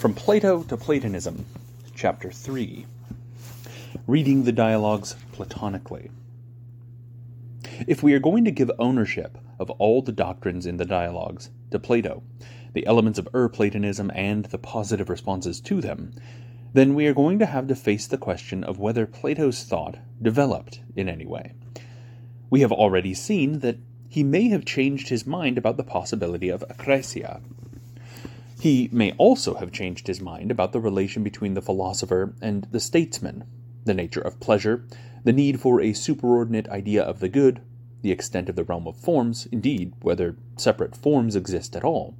From Plato to Platonism, Chapter 3 Reading the Dialogues Platonically. If we are going to give ownership of all the doctrines in the dialogues to Plato, the elements of Ur Platonism and the positive responses to them, then we are going to have to face the question of whether Plato's thought developed in any way. We have already seen that he may have changed his mind about the possibility of akrasia. He may also have changed his mind about the relation between the philosopher and the statesman, the nature of pleasure, the need for a superordinate idea of the good, the extent of the realm of forms, indeed, whether separate forms exist at all,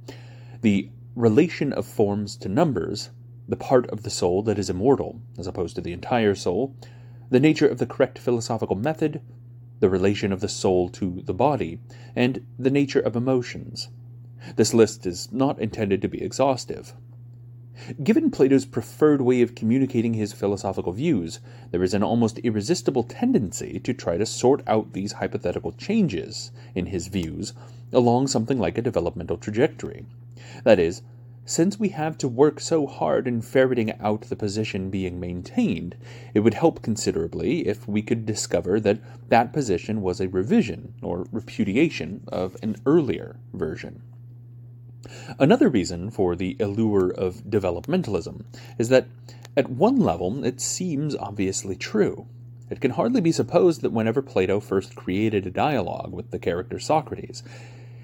the relation of forms to numbers, the part of the soul that is immortal, as opposed to the entire soul, the nature of the correct philosophical method, the relation of the soul to the body, and the nature of emotions. This list is not intended to be exhaustive. Given Plato's preferred way of communicating his philosophical views, there is an almost irresistible tendency to try to sort out these hypothetical changes in his views along something like a developmental trajectory. That is, since we have to work so hard in ferreting out the position being maintained, it would help considerably if we could discover that that position was a revision or repudiation of an earlier version. Another reason for the allure of developmentalism is that, at one level, it seems obviously true. It can hardly be supposed that whenever Plato first created a dialogue with the character Socrates,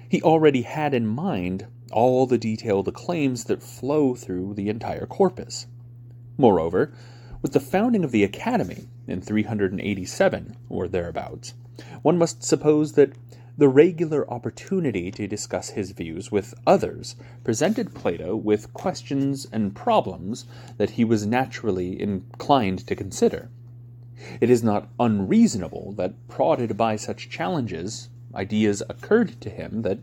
he already had in mind all the detailed claims that flow through the entire corpus. Moreover, with the founding of the Academy in 387 or thereabouts, one must suppose that the regular opportunity to discuss his views with others presented Plato with questions and problems that he was naturally inclined to consider. It is not unreasonable that, prodded by such challenges, ideas occurred to him that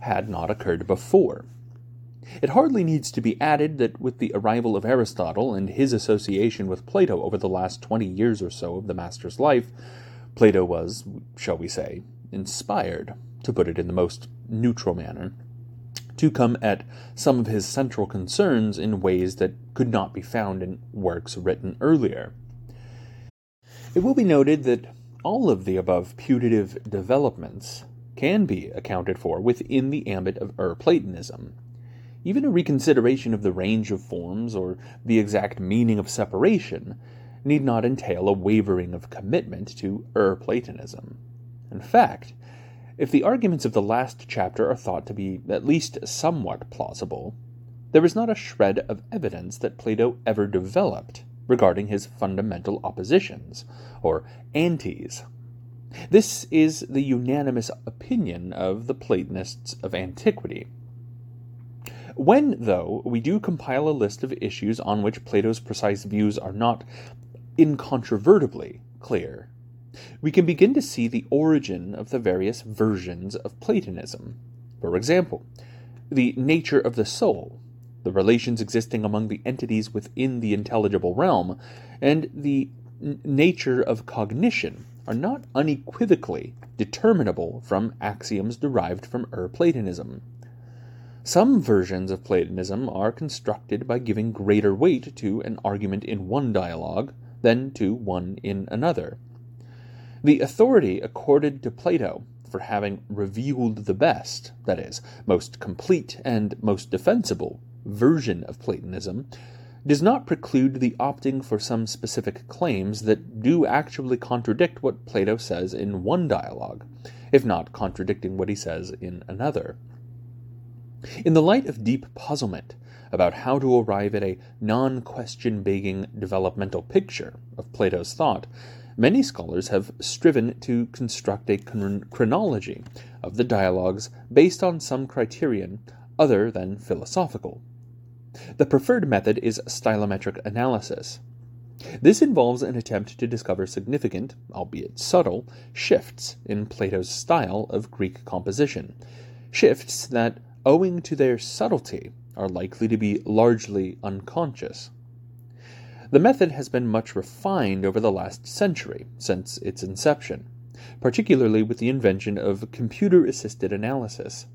had not occurred before. It hardly needs to be added that with the arrival of Aristotle and his association with Plato over the last twenty years or so of the master's life, Plato was, shall we say, inspired, to put it in the most neutral manner, to come at some of his central concerns in ways that could not be found in works written earlier. It will be noted that all of the above putative developments can be accounted for within the ambit of Ur Platonism. Even a reconsideration of the range of forms or the exact meaning of separation need not entail a wavering of commitment to Ur Platonism. In fact, if the arguments of the last chapter are thought to be at least somewhat plausible, there is not a shred of evidence that Plato ever developed regarding his fundamental oppositions, or antis. This is the unanimous opinion of the Platonists of antiquity. When, though, we do compile a list of issues on which Plato's precise views are not incontrovertibly clear, we can begin to see the origin of the various versions of Platonism. For example, the nature of the soul, the relations existing among the entities within the intelligible realm, and the n- nature of cognition are not unequivocally determinable from axioms derived from Ur Platonism. Some versions of Platonism are constructed by giving greater weight to an argument in one dialogue than to one in another. The authority accorded to Plato for having revealed the best, that is, most complete and most defensible version of Platonism does not preclude the opting for some specific claims that do actually contradict what Plato says in one dialogue, if not contradicting what he says in another. In the light of deep puzzlement about how to arrive at a non question begging developmental picture of Plato's thought, many scholars have striven to construct a chronology of the dialogues based on some criterion other than philosophical. The preferred method is stylometric analysis. This involves an attempt to discover significant, albeit subtle, shifts in Plato's style of Greek composition, shifts that, owing to their subtlety, are likely to be largely unconscious. The method has been much refined over the last century, since its inception, particularly with the invention of computer assisted analysis.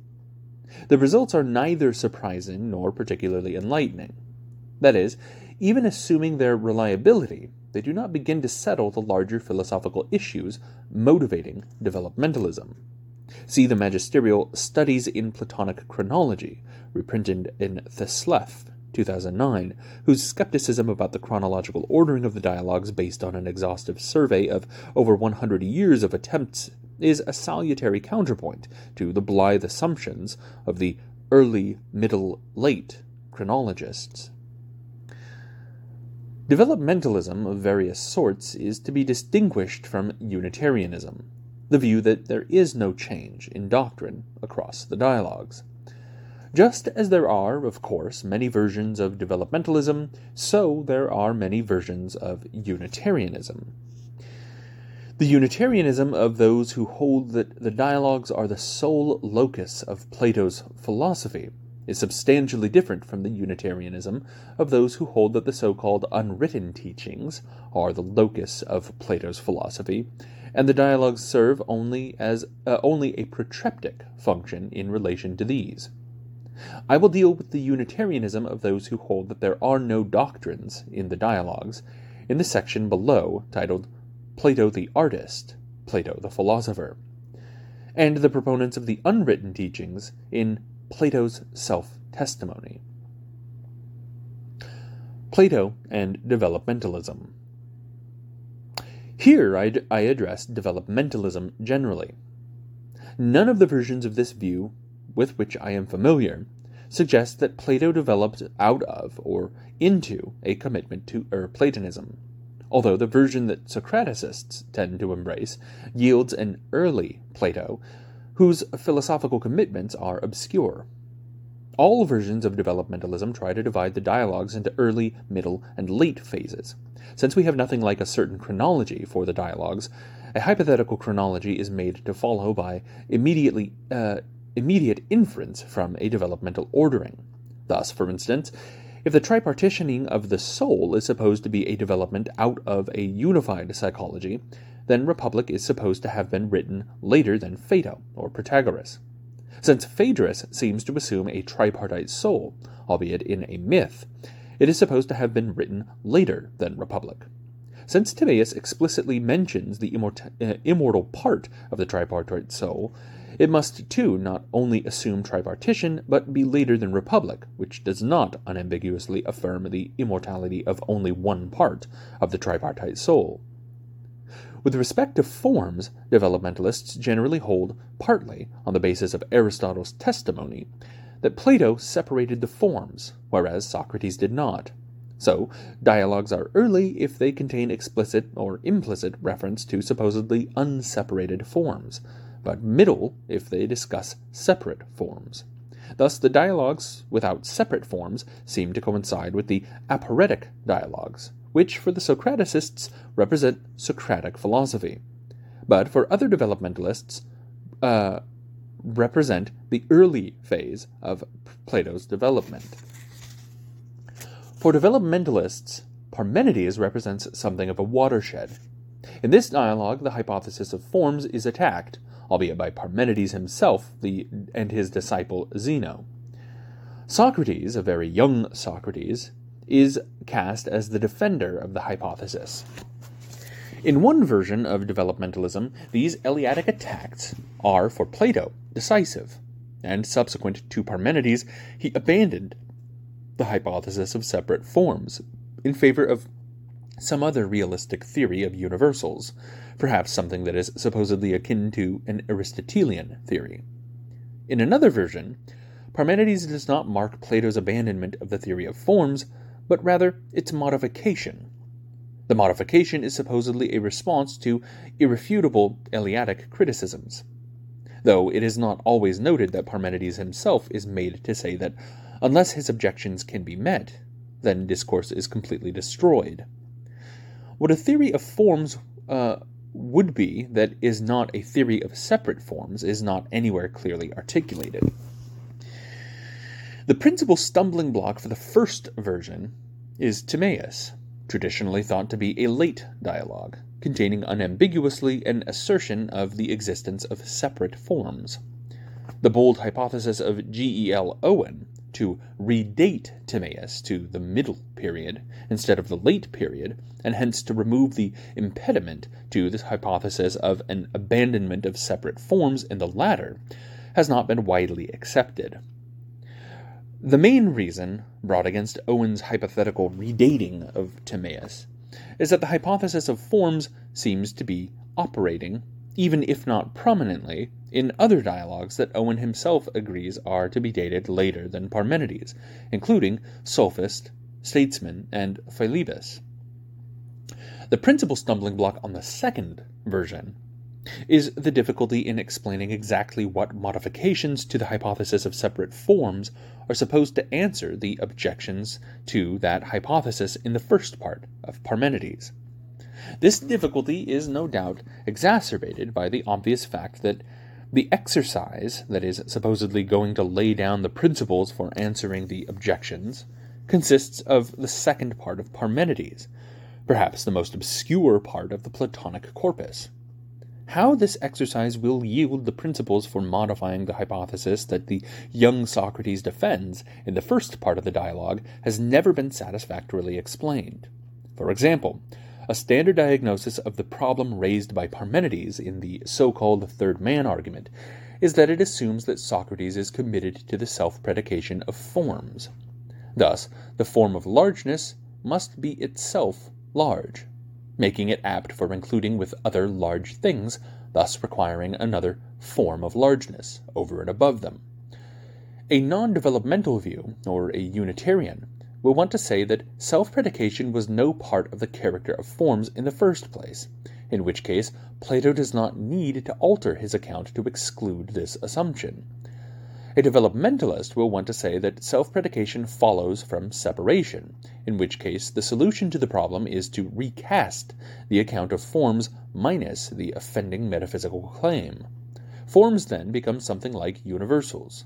The results are neither surprising nor particularly enlightening. That is, even assuming their reliability, they do not begin to settle the larger philosophical issues motivating developmentalism. See the magisterial Studies in Platonic Chronology, reprinted in Thesleff, 2009, whose skepticism about the chronological ordering of the dialogues based on an exhaustive survey of over 100 years of attempts is a salutary counterpoint to the blithe assumptions of the early, middle, late chronologists. Developmentalism of various sorts is to be distinguished from Unitarianism, the view that there is no change in doctrine across the dialogues. Just as there are, of course, many versions of developmentalism, so there are many versions of Unitarianism. The Unitarianism of those who hold that the dialogues are the sole locus of Plato's philosophy is substantially different from the Unitarianism of those who hold that the so called unwritten teachings are the locus of Plato's philosophy, and the dialogues serve only as uh, only a protreptic function in relation to these. I will deal with the Unitarianism of those who hold that there are no doctrines in the dialogues in the section below titled Plato the Artist, Plato the Philosopher, and the proponents of the unwritten teachings in Plato's self testimony. Plato and developmentalism. Here I, d- I address developmentalism generally. None of the versions of this view with which I am familiar suggests that Plato developed out of or into a commitment to Ur-Platonism, although the version that Socraticists tend to embrace yields an early Plato whose philosophical commitments are obscure. All versions of developmentalism try to divide the dialogues into early, middle, and late phases. Since we have nothing like a certain chronology for the dialogues, a hypothetical chronology is made to follow by immediately uh, immediate inference from a developmental ordering. Thus, for instance, if the tripartitioning of the soul is supposed to be a development out of a unified psychology, then Republic is supposed to have been written later than Phaedo or Protagoras. Since Phaedrus seems to assume a tripartite soul, albeit in a myth, it is supposed to have been written later than Republic. Since Timaeus explicitly mentions the uh, immortal part of the tripartite soul, it must too not only assume tripartition, but be later than Republic, which does not unambiguously affirm the immortality of only one part of the tripartite soul. With respect to forms, developmentalists generally hold, partly on the basis of Aristotle's testimony, that Plato separated the forms, whereas Socrates did not. So, dialogues are early if they contain explicit or implicit reference to supposedly unseparated forms, but middle if they discuss separate forms. Thus, the dialogues without separate forms seem to coincide with the aporetic dialogues, which for the Socraticists represent Socratic philosophy, but for other developmentalists uh, represent the early phase of Plato's development. For developmentalists, Parmenides represents something of a watershed. In this dialogue, the hypothesis of forms is attacked, albeit by Parmenides himself the, and his disciple Zeno. Socrates, a very young Socrates, is cast as the defender of the hypothesis. In one version of developmentalism, these Eleatic attacks are, for Plato, decisive, and subsequent to Parmenides, he abandoned the hypothesis of separate forms in favor of some other realistic theory of universals, perhaps something that is supposedly akin to an Aristotelian theory. In another version, Parmenides does not mark Plato's abandonment of the theory of forms, but rather its modification. The modification is supposedly a response to irrefutable Eleatic criticisms, though it is not always noted that Parmenides himself is made to say that unless his objections can be met, then discourse is completely destroyed. What a theory of forms uh, would be that is not a theory of separate forms is not anywhere clearly articulated. The principal stumbling block for the first version is Timaeus, traditionally thought to be a late dialogue, containing unambiguously an assertion of the existence of separate forms. The bold hypothesis of G. E. L. Owen, to redate Timaeus to the middle period instead of the late period, and hence to remove the impediment to the hypothesis of an abandonment of separate forms in the latter, has not been widely accepted. The main reason brought against Owen's hypothetical redating of Timaeus is that the hypothesis of forms seems to be operating, even if not prominently, in other dialogues that Owen himself agrees are to be dated later than Parmenides, including Sophist, Statesman, and Philebus. The principal stumbling block on the second version is the difficulty in explaining exactly what modifications to the hypothesis of separate forms are supposed to answer the objections to that hypothesis in the first part of Parmenides. This difficulty is no doubt exacerbated by the obvious fact that the exercise that is supposedly going to lay down the principles for answering the objections consists of the second part of Parmenides, perhaps the most obscure part of the Platonic corpus. How this exercise will yield the principles for modifying the hypothesis that the young Socrates defends in the first part of the dialogue has never been satisfactorily explained. For example, a standard diagnosis of the problem raised by Parmenides in the so called third man argument is that it assumes that Socrates is committed to the self predication of forms. Thus, the form of largeness must be itself large, making it apt for including with other large things, thus requiring another form of largeness over and above them. A non developmental view, or a Unitarian, will want to say that self predication was no part of the character of forms in the first place, in which case Plato does not need to alter his account to exclude this assumption. A developmentalist will want to say that self predication follows from separation, in which case the solution to the problem is to recast the account of forms minus the offending metaphysical claim. Forms then become something like universals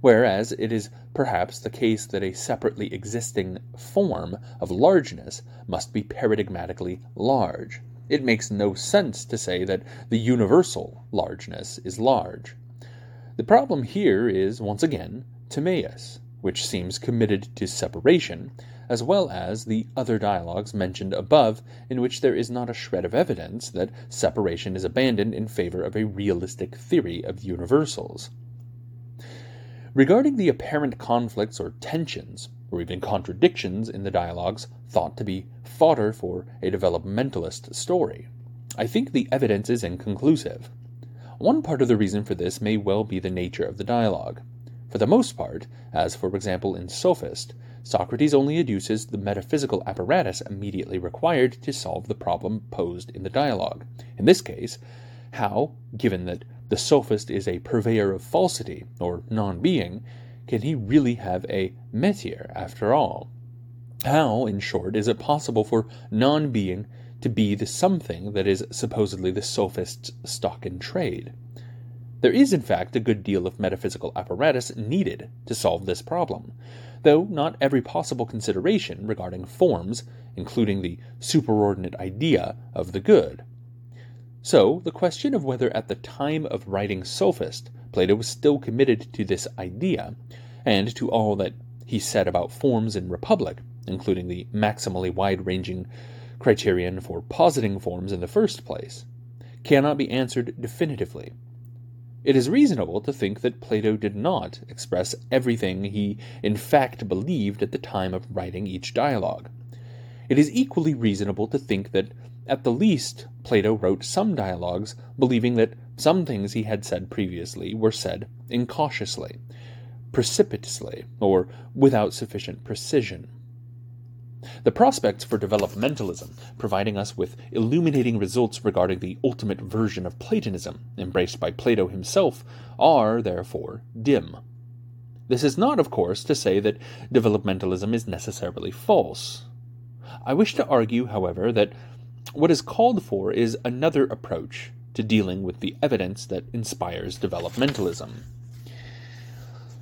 whereas it is perhaps the case that a separately existing form of largeness must be paradigmatically large. It makes no sense to say that the universal largeness is large. The problem here is, once again, Timaeus, which seems committed to separation, as well as the other dialogues mentioned above, in which there is not a shred of evidence that separation is abandoned in favor of a realistic theory of universals. Regarding the apparent conflicts or tensions, or even contradictions in the dialogues thought to be fodder for a developmentalist story, I think the evidence is inconclusive. One part of the reason for this may well be the nature of the dialogue. For the most part, as for example in Sophist, Socrates only adduces the metaphysical apparatus immediately required to solve the problem posed in the dialogue. In this case, how, given that the sophist is a purveyor of falsity, or non being, can he really have a metier after all? How, in short, is it possible for non being to be the something that is supposedly the sophist's stock in trade? There is, in fact, a good deal of metaphysical apparatus needed to solve this problem, though not every possible consideration regarding forms, including the superordinate idea of the good, so, the question of whether at the time of writing Sophist Plato was still committed to this idea, and to all that he said about forms in Republic, including the maximally wide ranging criterion for positing forms in the first place, cannot be answered definitively. It is reasonable to think that Plato did not express everything he in fact believed at the time of writing each dialogue. It is equally reasonable to think that at the least, Plato wrote some dialogues believing that some things he had said previously were said incautiously, precipitously, or without sufficient precision. The prospects for developmentalism, providing us with illuminating results regarding the ultimate version of Platonism, embraced by Plato himself, are, therefore, dim. This is not, of course, to say that developmentalism is necessarily false. I wish to argue, however, that what is called for is another approach to dealing with the evidence that inspires developmentalism.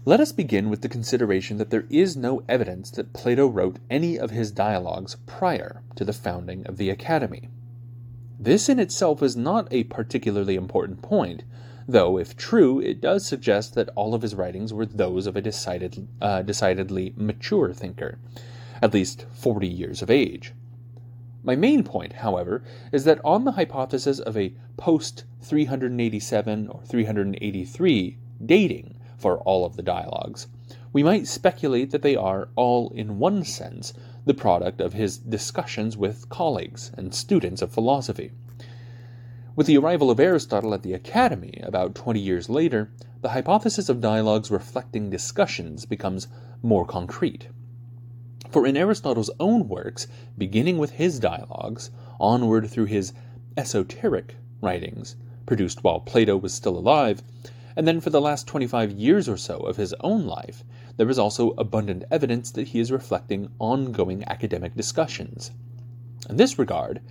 Let us begin with the consideration that there is no evidence that Plato wrote any of his dialogues prior to the founding of the Academy. This in itself is not a particularly important point, though, if true, it does suggest that all of his writings were those of a decided, uh, decidedly mature thinker, at least 40 years of age. My main point, however, is that on the hypothesis of a post 387 or 383 dating for all of the dialogues, we might speculate that they are, all in one sense, the product of his discussions with colleagues and students of philosophy. With the arrival of Aristotle at the Academy about 20 years later, the hypothesis of dialogues reflecting discussions becomes more concrete. For in Aristotle's own works, beginning with his dialogues, onward through his esoteric writings, produced while Plato was still alive, and then for the last 25 years or so of his own life, there is also abundant evidence that he is reflecting ongoing academic discussions. In this regard,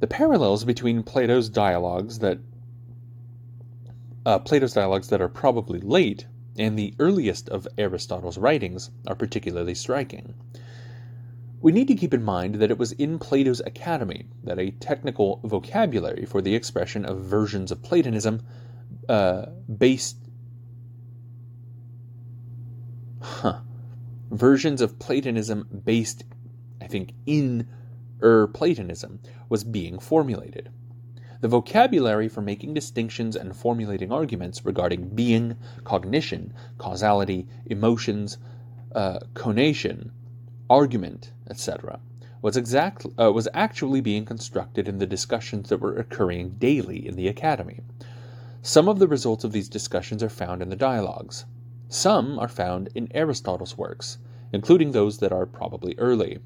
the parallels between Plato's dialogues that uh, Plato's dialogues that are probably late and the earliest of Aristotle's writings are particularly striking. We need to keep in mind that it was in Plato's Academy that a technical vocabulary for the expression of versions of Platonism uh, based huh, versions of Platonism based, I think, in Ur Platonism was being formulated. The vocabulary for making distinctions and formulating arguments regarding being, cognition, causality, emotions, uh, conation, argument, etc., was exact uh, was actually being constructed in the discussions that were occurring daily in the academy. Some of the results of these discussions are found in the dialogues. Some are found in Aristotle's works, including those that are probably early.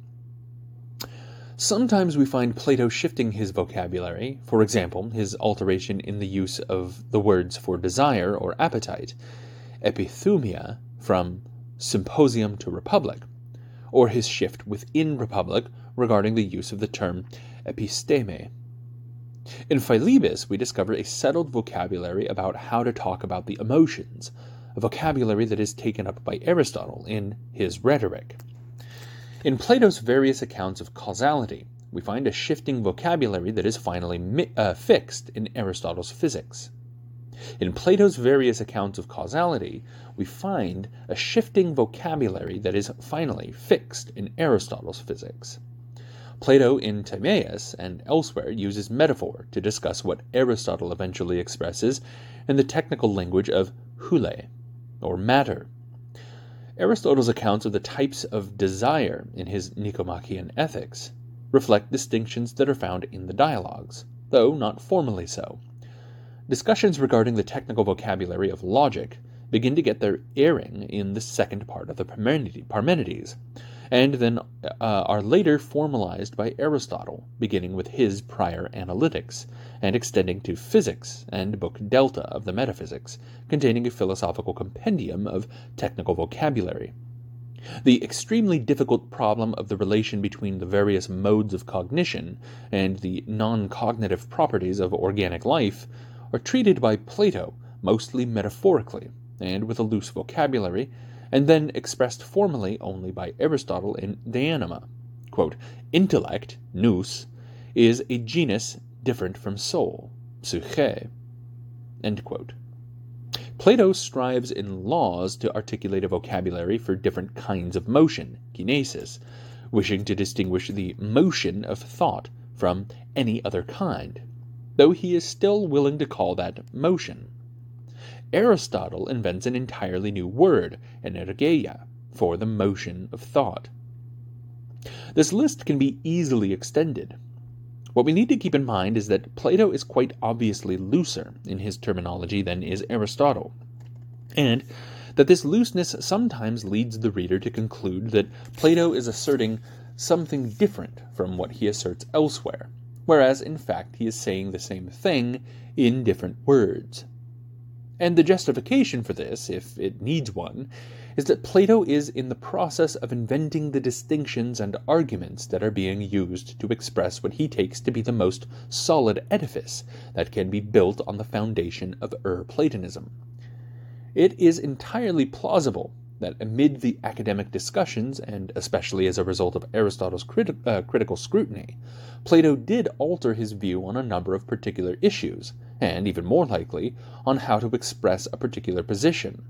Sometimes we find Plato shifting his vocabulary, for example, his alteration in the use of the words for desire or appetite, epithumia from symposium to republic, or his shift within republic regarding the use of the term episteme. In Philebus, we discover a settled vocabulary about how to talk about the emotions, a vocabulary that is taken up by Aristotle in his Rhetoric. In Plato's various accounts of causality, we find a shifting vocabulary that is finally mi- uh, fixed in Aristotle's Physics. In Plato's various accounts of causality, we find a shifting vocabulary that is finally fixed in Aristotle's Physics. Plato in Timaeus and elsewhere uses metaphor to discuss what Aristotle eventually expresses in the technical language of hule, or matter. Aristotle's accounts of the types of desire in his Nicomachean Ethics reflect distinctions that are found in the dialogues, though not formally so. Discussions regarding the technical vocabulary of logic begin to get their airing in the second part of the Parmenides, and then uh, are later formalized by Aristotle, beginning with his prior analytics, and extending to physics and Book Delta of the Metaphysics, containing a philosophical compendium of technical vocabulary. The extremely difficult problem of the relation between the various modes of cognition and the non cognitive properties of organic life are treated by Plato mostly metaphorically and with a loose vocabulary and then expressed formally only by Aristotle in De Anima. Quote, Intellect, nous, is a genus different from soul, psyche. Plato strives in laws to articulate a vocabulary for different kinds of motion, kinesis, wishing to distinguish the motion of thought from any other kind, though he is still willing to call that motion. Aristotle invents an entirely new word, energeia, for the motion of thought. This list can be easily extended. What we need to keep in mind is that Plato is quite obviously looser in his terminology than is Aristotle, and that this looseness sometimes leads the reader to conclude that Plato is asserting something different from what he asserts elsewhere, whereas in fact he is saying the same thing in different words. And the justification for this, if it needs one, is that Plato is in the process of inventing the distinctions and arguments that are being used to express what he takes to be the most solid edifice that can be built on the foundation of Ur Platonism. It is entirely plausible that amid the academic discussions, and especially as a result of Aristotle's uh, critical scrutiny, Plato did alter his view on a number of particular issues, and even more likely, on how to express a particular position.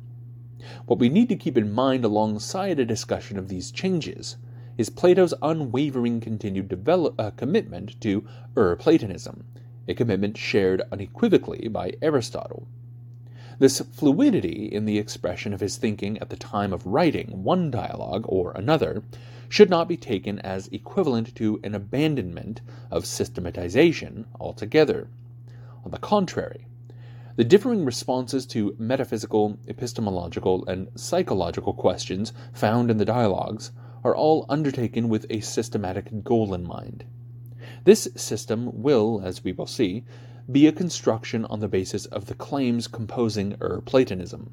What we need to keep in mind alongside a discussion of these changes is Plato's unwavering continued develop, uh, commitment to Ur Platonism, a commitment shared unequivocally by Aristotle. This fluidity in the expression of his thinking at the time of writing one dialogue or another should not be taken as equivalent to an abandonment of systematization altogether. On the contrary, the differing responses to metaphysical, epistemological, and psychological questions found in the dialogues are all undertaken with a systematic goal in mind. This system will, as we will see, be a construction on the basis of the claims composing Ur Platonism.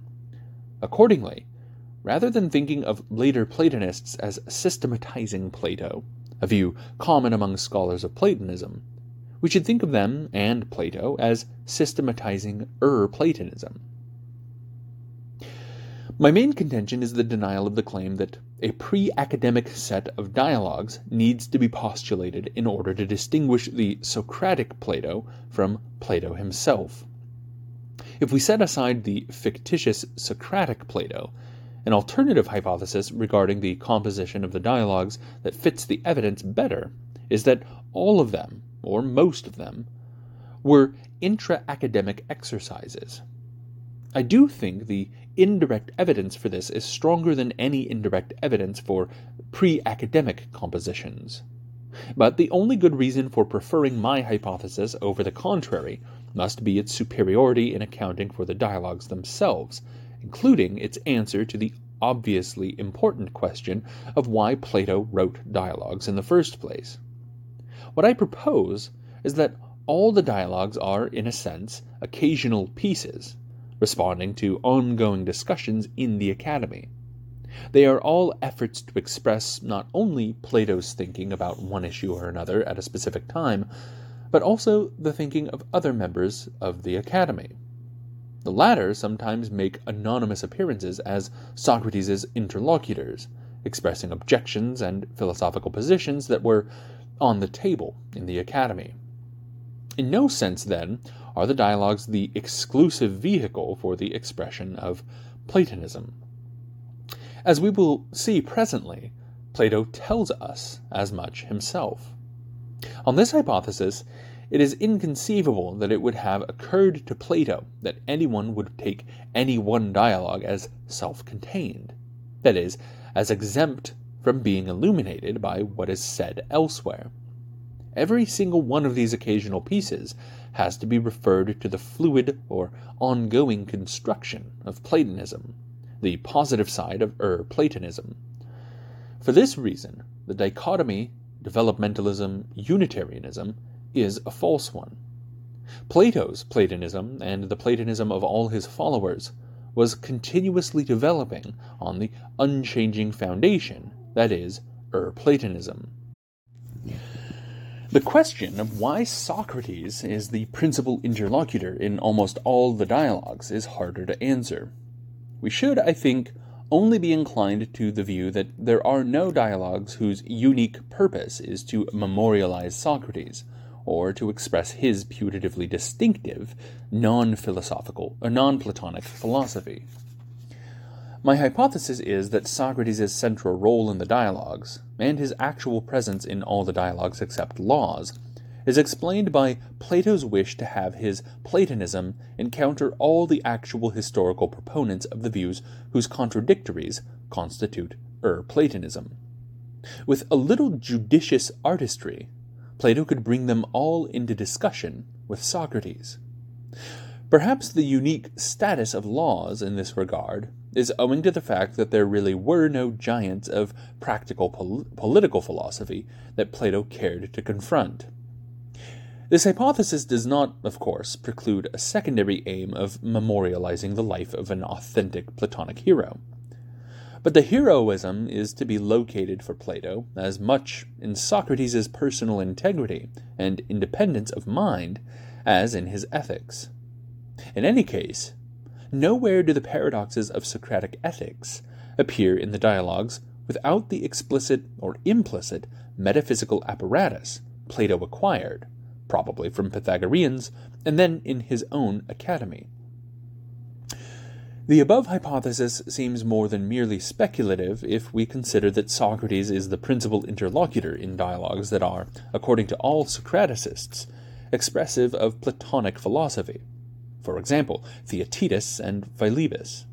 Accordingly, rather than thinking of later Platonists as systematizing Plato, a view common among scholars of Platonism, we should think of them and Plato as systematizing Ur Platonism. My main contention is the denial of the claim that a pre academic set of dialogues needs to be postulated in order to distinguish the Socratic Plato from Plato himself. If we set aside the fictitious Socratic Plato, an alternative hypothesis regarding the composition of the dialogues that fits the evidence better is that all of them or most of them, were intra academic exercises. I do think the indirect evidence for this is stronger than any indirect evidence for pre academic compositions. But the only good reason for preferring my hypothesis over the contrary must be its superiority in accounting for the dialogues themselves, including its answer to the obviously important question of why Plato wrote dialogues in the first place. What I propose is that all the dialogues are, in a sense, occasional pieces, responding to ongoing discussions in the Academy. They are all efforts to express not only Plato's thinking about one issue or another at a specific time, but also the thinking of other members of the Academy. The latter sometimes make anonymous appearances as Socrates' interlocutors, expressing objections and philosophical positions that were on the table in the Academy. In no sense, then, are the dialogues the exclusive vehicle for the expression of Platonism. As we will see presently, Plato tells us as much himself. On this hypothesis, it is inconceivable that it would have occurred to Plato that anyone would take any one dialogue as self contained, that is, as exempt from being illuminated by what is said elsewhere. Every single one of these occasional pieces has to be referred to the fluid or ongoing construction of Platonism, the positive side of Ur Platonism. For this reason, the dichotomy developmentalism Unitarianism is a false one. Plato's Platonism and the Platonism of all his followers was continuously developing on the unchanging foundation that is, Ur Platonism. The question of why Socrates is the principal interlocutor in almost all the dialogues is harder to answer. We should, I think, only be inclined to the view that there are no dialogues whose unique purpose is to memorialize Socrates, or to express his putatively distinctive, non philosophical, non Platonic philosophy. My hypothesis is that Socrates' central role in the dialogues, and his actual presence in all the dialogues except Laws, is explained by Plato's wish to have his Platonism encounter all the actual historical proponents of the views whose contradictories constitute Ur Platonism. With a little judicious artistry, Plato could bring them all into discussion with Socrates. Perhaps the unique status of laws in this regard is owing to the fact that there really were no giants of practical pol- political philosophy that Plato cared to confront. This hypothesis does not, of course, preclude a secondary aim of memorializing the life of an authentic Platonic hero. But the heroism is to be located for Plato as much in Socrates' personal integrity and independence of mind as in his ethics. In any case, nowhere do the paradoxes of Socratic ethics appear in the dialogues without the explicit or implicit metaphysical apparatus Plato acquired probably from Pythagoreans, and then in his own academy. The above hypothesis seems more than merely speculative if we consider that Socrates is the principal interlocutor in dialogues that are, according to all Socraticists, expressive of Platonic philosophy. For example, Theaetetus and Philebus.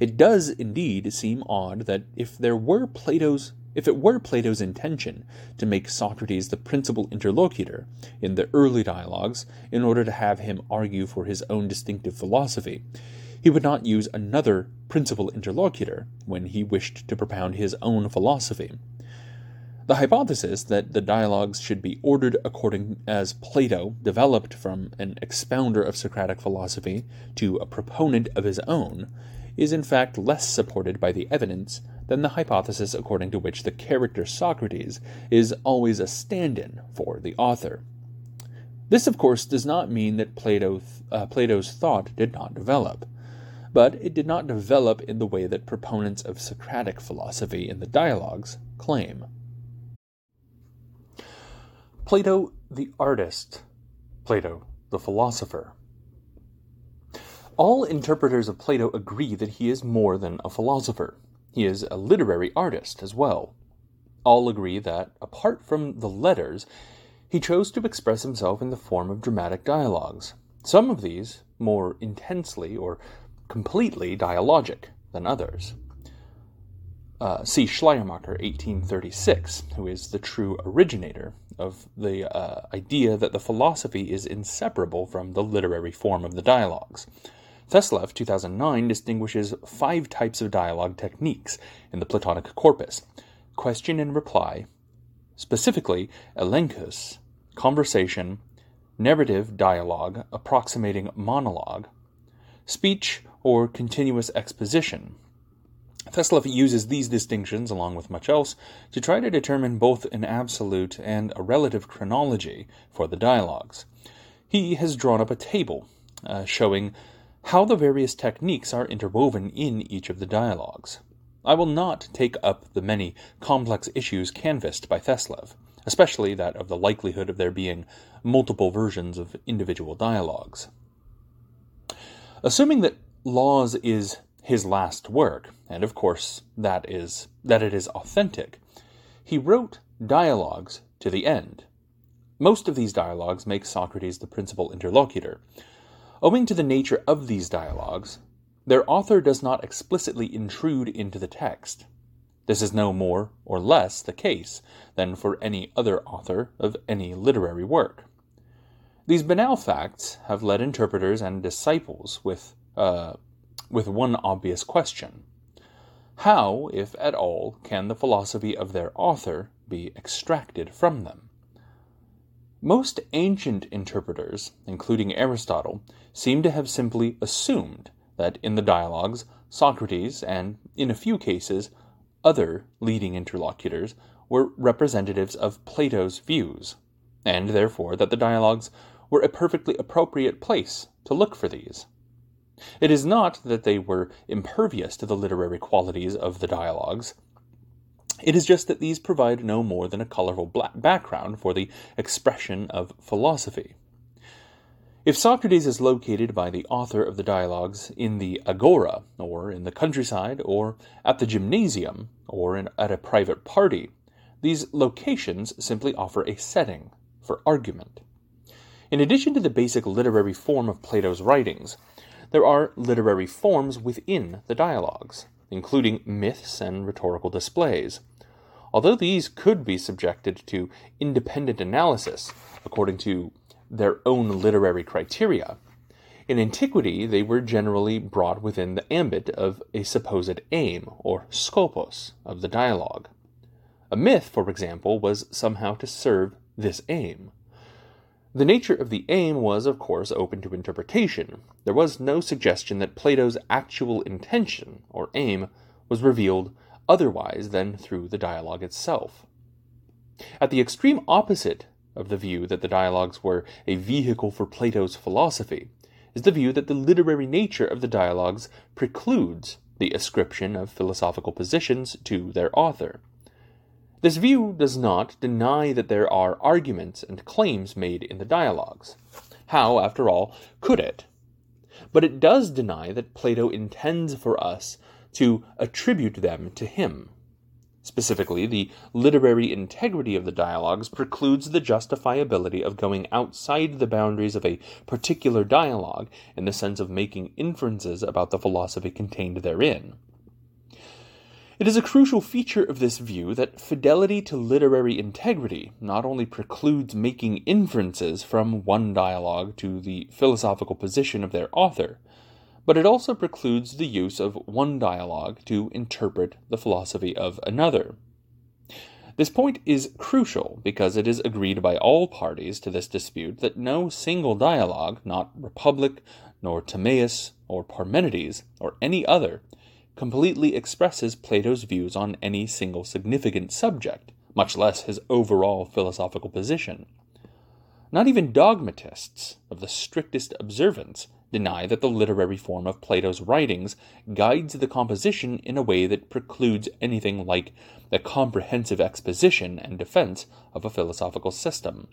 It does indeed seem odd that if there were Plato's if it were Plato's intention to make Socrates the principal interlocutor in the early dialogues in order to have him argue for his own distinctive philosophy, he would not use another principal interlocutor when he wished to propound his own philosophy. The hypothesis that the dialogues should be ordered according as Plato developed from an expounder of Socratic philosophy to a proponent of his own is in fact less supported by the evidence than the hypothesis according to which the character Socrates is always a stand in for the author. This, of course, does not mean that Plato, uh, Plato's thought did not develop but it did not develop in the way that proponents of Socratic philosophy in the dialogues claim. Plato the artist, Plato the philosopher. All interpreters of Plato agree that he is more than a philosopher. He is a literary artist as well. All agree that, apart from the letters, he chose to express himself in the form of dramatic dialogues. Some of these, more intensely or completely dialogic than others. Uh, see Schleiermacher, 1836, who is the true originator of the uh, idea that the philosophy is inseparable from the literary form of the dialogues. Thesleff, 2009, distinguishes five types of dialogue techniques in the Platonic corpus question and reply, specifically elenchus, conversation, narrative dialogue approximating monologue, speech or continuous exposition. Thesleff uses these distinctions, along with much else, to try to determine both an absolute and a relative chronology for the dialogues. He has drawn up a table uh, showing how the various techniques are interwoven in each of the dialogues. I will not take up the many complex issues canvassed by Thesleff, especially that of the likelihood of there being multiple versions of individual dialogues. Assuming that Laws is his last work, and of course that is that it is authentic. He wrote dialogues to the end. Most of these dialogues make Socrates the principal interlocutor. Owing to the nature of these dialogues, their author does not explicitly intrude into the text. This is no more or less the case than for any other author of any literary work. These banal facts have led interpreters and disciples with uh, with one obvious question How, if at all, can the philosophy of their author be extracted from them? Most ancient interpreters, including Aristotle, seem to have simply assumed that in the dialogues, Socrates, and in a few cases, other leading interlocutors, were representatives of Plato's views, and therefore that the dialogues were a perfectly appropriate place to look for these. It is not that they were impervious to the literary qualities of the dialogues. It is just that these provide no more than a colorful background for the expression of philosophy. If Socrates is located by the author of the dialogues in the agora, or in the countryside, or at the gymnasium, or in, at a private party, these locations simply offer a setting for argument. In addition to the basic literary form of Plato's writings, there are literary forms within the dialogues, including myths and rhetorical displays. Although these could be subjected to independent analysis according to their own literary criteria, in antiquity they were generally brought within the ambit of a supposed aim, or scopos, of the dialogue. A myth, for example, was somehow to serve this aim. The nature of the aim was, of course, open to interpretation. There was no suggestion that Plato's actual intention, or aim, was revealed otherwise than through the dialogue itself. At the extreme opposite of the view that the dialogues were a vehicle for Plato's philosophy is the view that the literary nature of the dialogues precludes the ascription of philosophical positions to their author. This view does not deny that there are arguments and claims made in the dialogues. How, after all, could it? But it does deny that Plato intends for us to attribute them to him. Specifically, the literary integrity of the dialogues precludes the justifiability of going outside the boundaries of a particular dialogue in the sense of making inferences about the philosophy contained therein. It is a crucial feature of this view that fidelity to literary integrity not only precludes making inferences from one dialogue to the philosophical position of their author, but it also precludes the use of one dialogue to interpret the philosophy of another. This point is crucial because it is agreed by all parties to this dispute that no single dialogue, not Republic, nor Timaeus, or Parmenides, or any other, completely expresses Plato's views on any single significant subject, much less his overall philosophical position. Not even dogmatists of the strictest observance deny that the literary form of Plato's writings guides the composition in a way that precludes anything like the comprehensive exposition and defense of a philosophical system.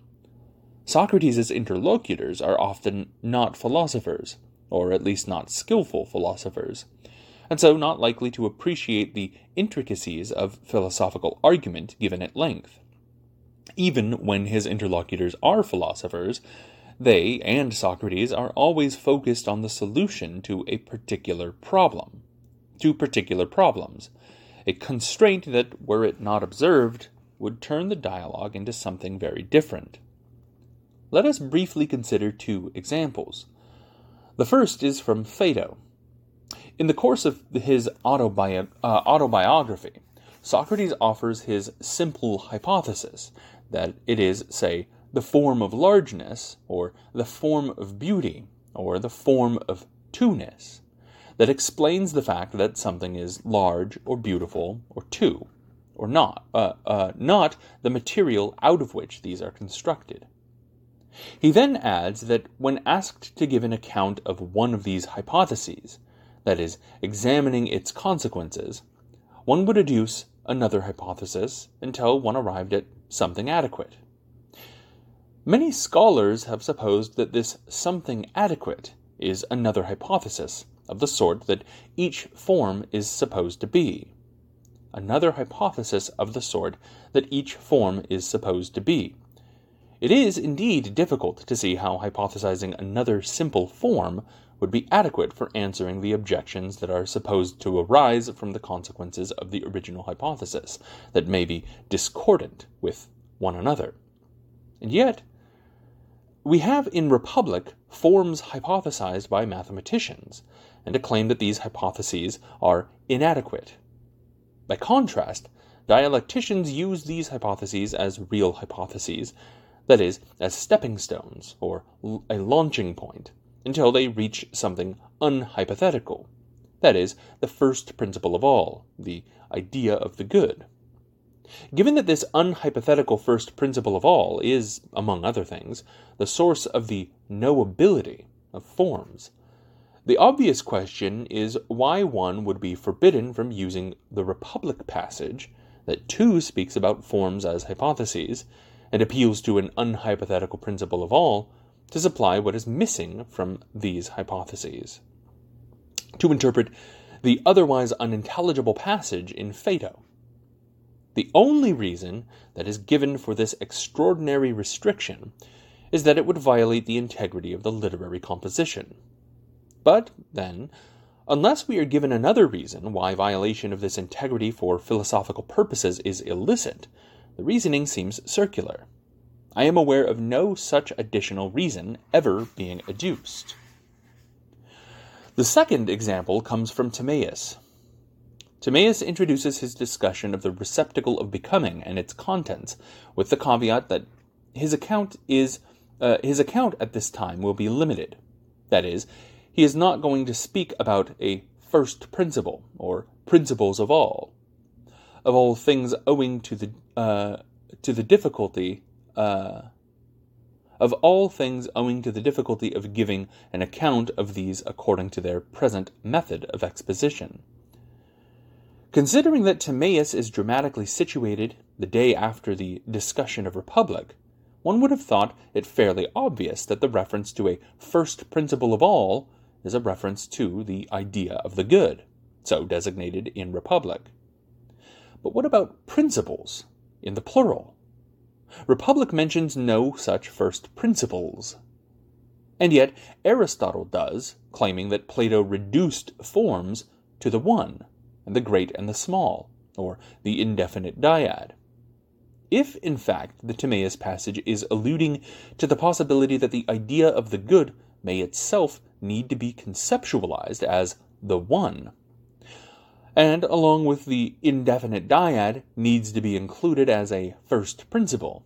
Socrates' interlocutors are often not philosophers, or at least not skillful philosophers, and so not likely to appreciate the intricacies of philosophical argument given at length. Even when his interlocutors are philosophers, they and Socrates are always focused on the solution to a particular problem, to particular problems, a constraint that, were it not observed, would turn the dialogue into something very different. Let us briefly consider two examples. The first is from Phaedo. In the course of his autobi- uh, autobiography, Socrates offers his simple hypothesis that it is, say, the form of largeness, or the form of beauty, or the form of two-ness, that explains the fact that something is large or beautiful or two, or not, uh, uh, not the material out of which these are constructed. He then adds that when asked to give an account of one of these hypotheses, that is, examining its consequences, one would adduce another hypothesis until one arrived at something adequate. Many scholars have supposed that this something adequate is another hypothesis of the sort that each form is supposed to be. Another hypothesis of the sort that each form is supposed to be. It is indeed difficult to see how hypothesizing another simple form would be adequate for answering the objections that are supposed to arise from the consequences of the original hypothesis, that may be discordant with one another. And yet, we have in Republic forms hypothesized by mathematicians, and a claim that these hypotheses are inadequate. By contrast, dialecticians use these hypotheses as real hypotheses, that is, as stepping stones, or a launching point, until they reach something unhypothetical, that is, the first principle of all, the idea of the good. Given that this unhypothetical first principle of all is, among other things, the source of the knowability of forms, the obvious question is why one would be forbidden from using the Republic passage that too speaks about forms as hypotheses and appeals to an unhypothetical principle of all to supply what is missing from these hypotheses. To interpret the otherwise unintelligible passage in Phaedo, the only reason that is given for this extraordinary restriction is that it would violate the integrity of the literary composition. But, then, unless we are given another reason why violation of this integrity for philosophical purposes is illicit, the reasoning seems circular. I am aware of no such additional reason ever being adduced. The second example comes from Timaeus, Timaeus introduces his discussion of the receptacle of becoming and its contents, with the caveat that his account is uh, his account at this time will be limited. That is, he is not going to speak about a first principle or principles of all, of all things owing to the uh, to the difficulty uh, of all things owing to the difficulty of giving an account of these according to their present method of exposition. Considering that Timaeus is dramatically situated the day after the discussion of Republic, one would have thought it fairly obvious that the reference to a first principle of all is a reference to the idea of the good, so designated in Republic. But what about principles in the plural? Republic mentions no such first principles. And yet Aristotle does, claiming that Plato reduced forms to the one, and the great and the small, or the indefinite dyad. If, in fact, the Timaeus passage is alluding to the possibility that the idea of the good may itself need to be conceptualized as the one, and along with the indefinite dyad needs to be included as a first principle,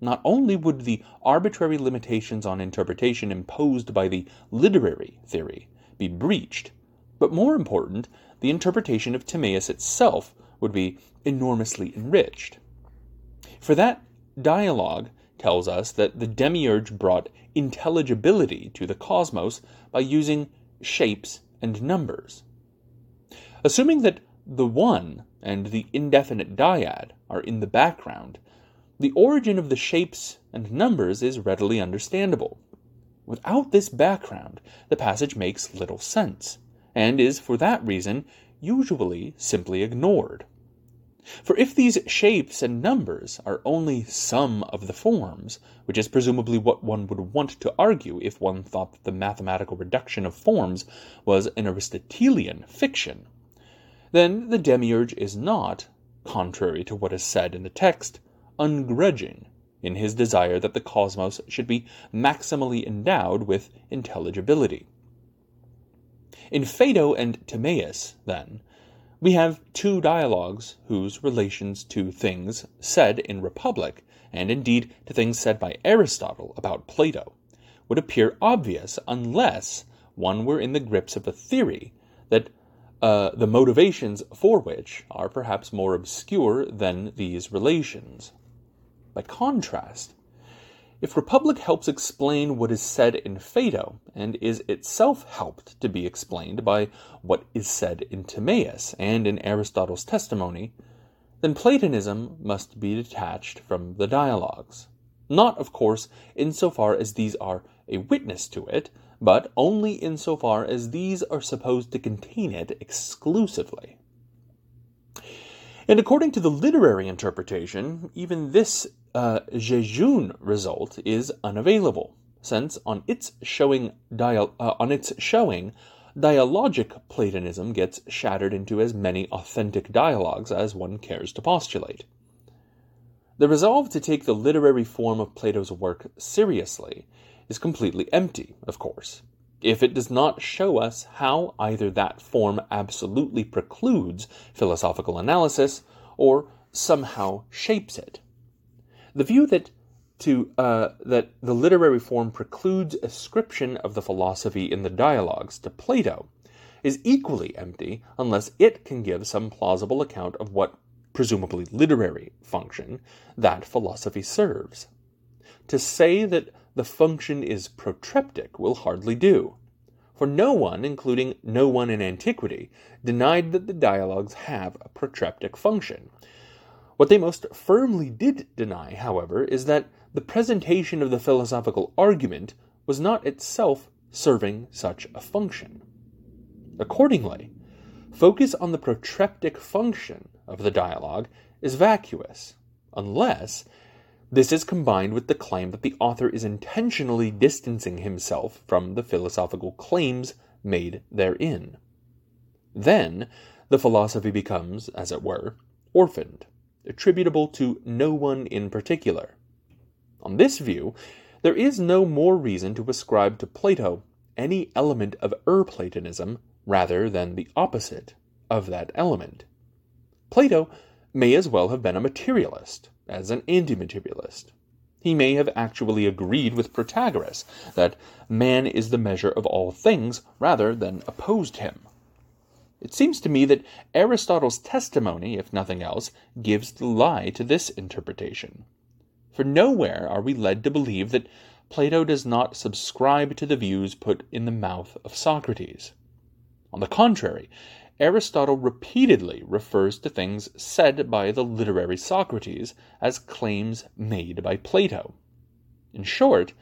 not only would the arbitrary limitations on interpretation imposed by the literary theory be breached, but more important, the interpretation of Timaeus itself would be enormously enriched. For that dialogue tells us that the demiurge brought intelligibility to the cosmos by using shapes and numbers. Assuming that the one and the indefinite dyad are in the background, the origin of the shapes and numbers is readily understandable. Without this background, the passage makes little sense, and is for that reason usually simply ignored. For if these shapes and numbers are only some of the forms, which is presumably what one would want to argue if one thought that the mathematical reduction of forms was an Aristotelian fiction, then the demiurge is not, contrary to what is said in the text, ungrudging in his desire that the cosmos should be maximally endowed with intelligibility. In Phaedo and Timaeus, then, we have two dialogues whose relations to things said in Republic, and indeed to things said by Aristotle about Plato, would appear obvious unless one were in the grips of a theory that uh, the motivations for which are perhaps more obscure than these relations. By contrast, if Republic helps explain what is said in Phaedo, and is itself helped to be explained by what is said in Timaeus and in Aristotle's testimony, then Platonism must be detached from the dialogues. Not, of course, in so far as these are a witness to it, but only in so far as these are supposed to contain it exclusively. And according to the literary interpretation, even this uh, Jejune result is unavailable, since on its showing dial- uh, on its showing, dialogic Platonism gets shattered into as many authentic dialogues as one cares to postulate. The resolve to take the literary form of Plato's work seriously is completely empty, of course, if it does not show us how either that form absolutely precludes philosophical analysis or somehow shapes it. The view that to uh, that the literary form precludes ascription of the philosophy in the dialogues to Plato is equally empty unless it can give some plausible account of what presumably literary function that philosophy serves. To say that the function is protreptic will hardly do, for no one, including no one in antiquity, denied that the dialogues have a protreptic function, what they most firmly did deny, however, is that the presentation of the philosophical argument was not itself serving such a function. Accordingly, focus on the protreptic function of the dialogue is vacuous, unless this is combined with the claim that the author is intentionally distancing himself from the philosophical claims made therein. Then the philosophy becomes, as it were, orphaned attributable to no one in particular. On this view, there is no more reason to ascribe to Plato any element of Ur-Platonism rather than the opposite of that element. Plato may as well have been a materialist as an anti-materialist. He may have actually agreed with Protagoras that man is the measure of all things rather than opposed him. It seems to me that Aristotle's testimony, if nothing else, gives the lie to this interpretation. For nowhere are we led to believe that Plato does not subscribe to the views put in the mouth of Socrates. On the contrary, Aristotle repeatedly refers to things said by the literary Socrates as claims made by Plato. In short,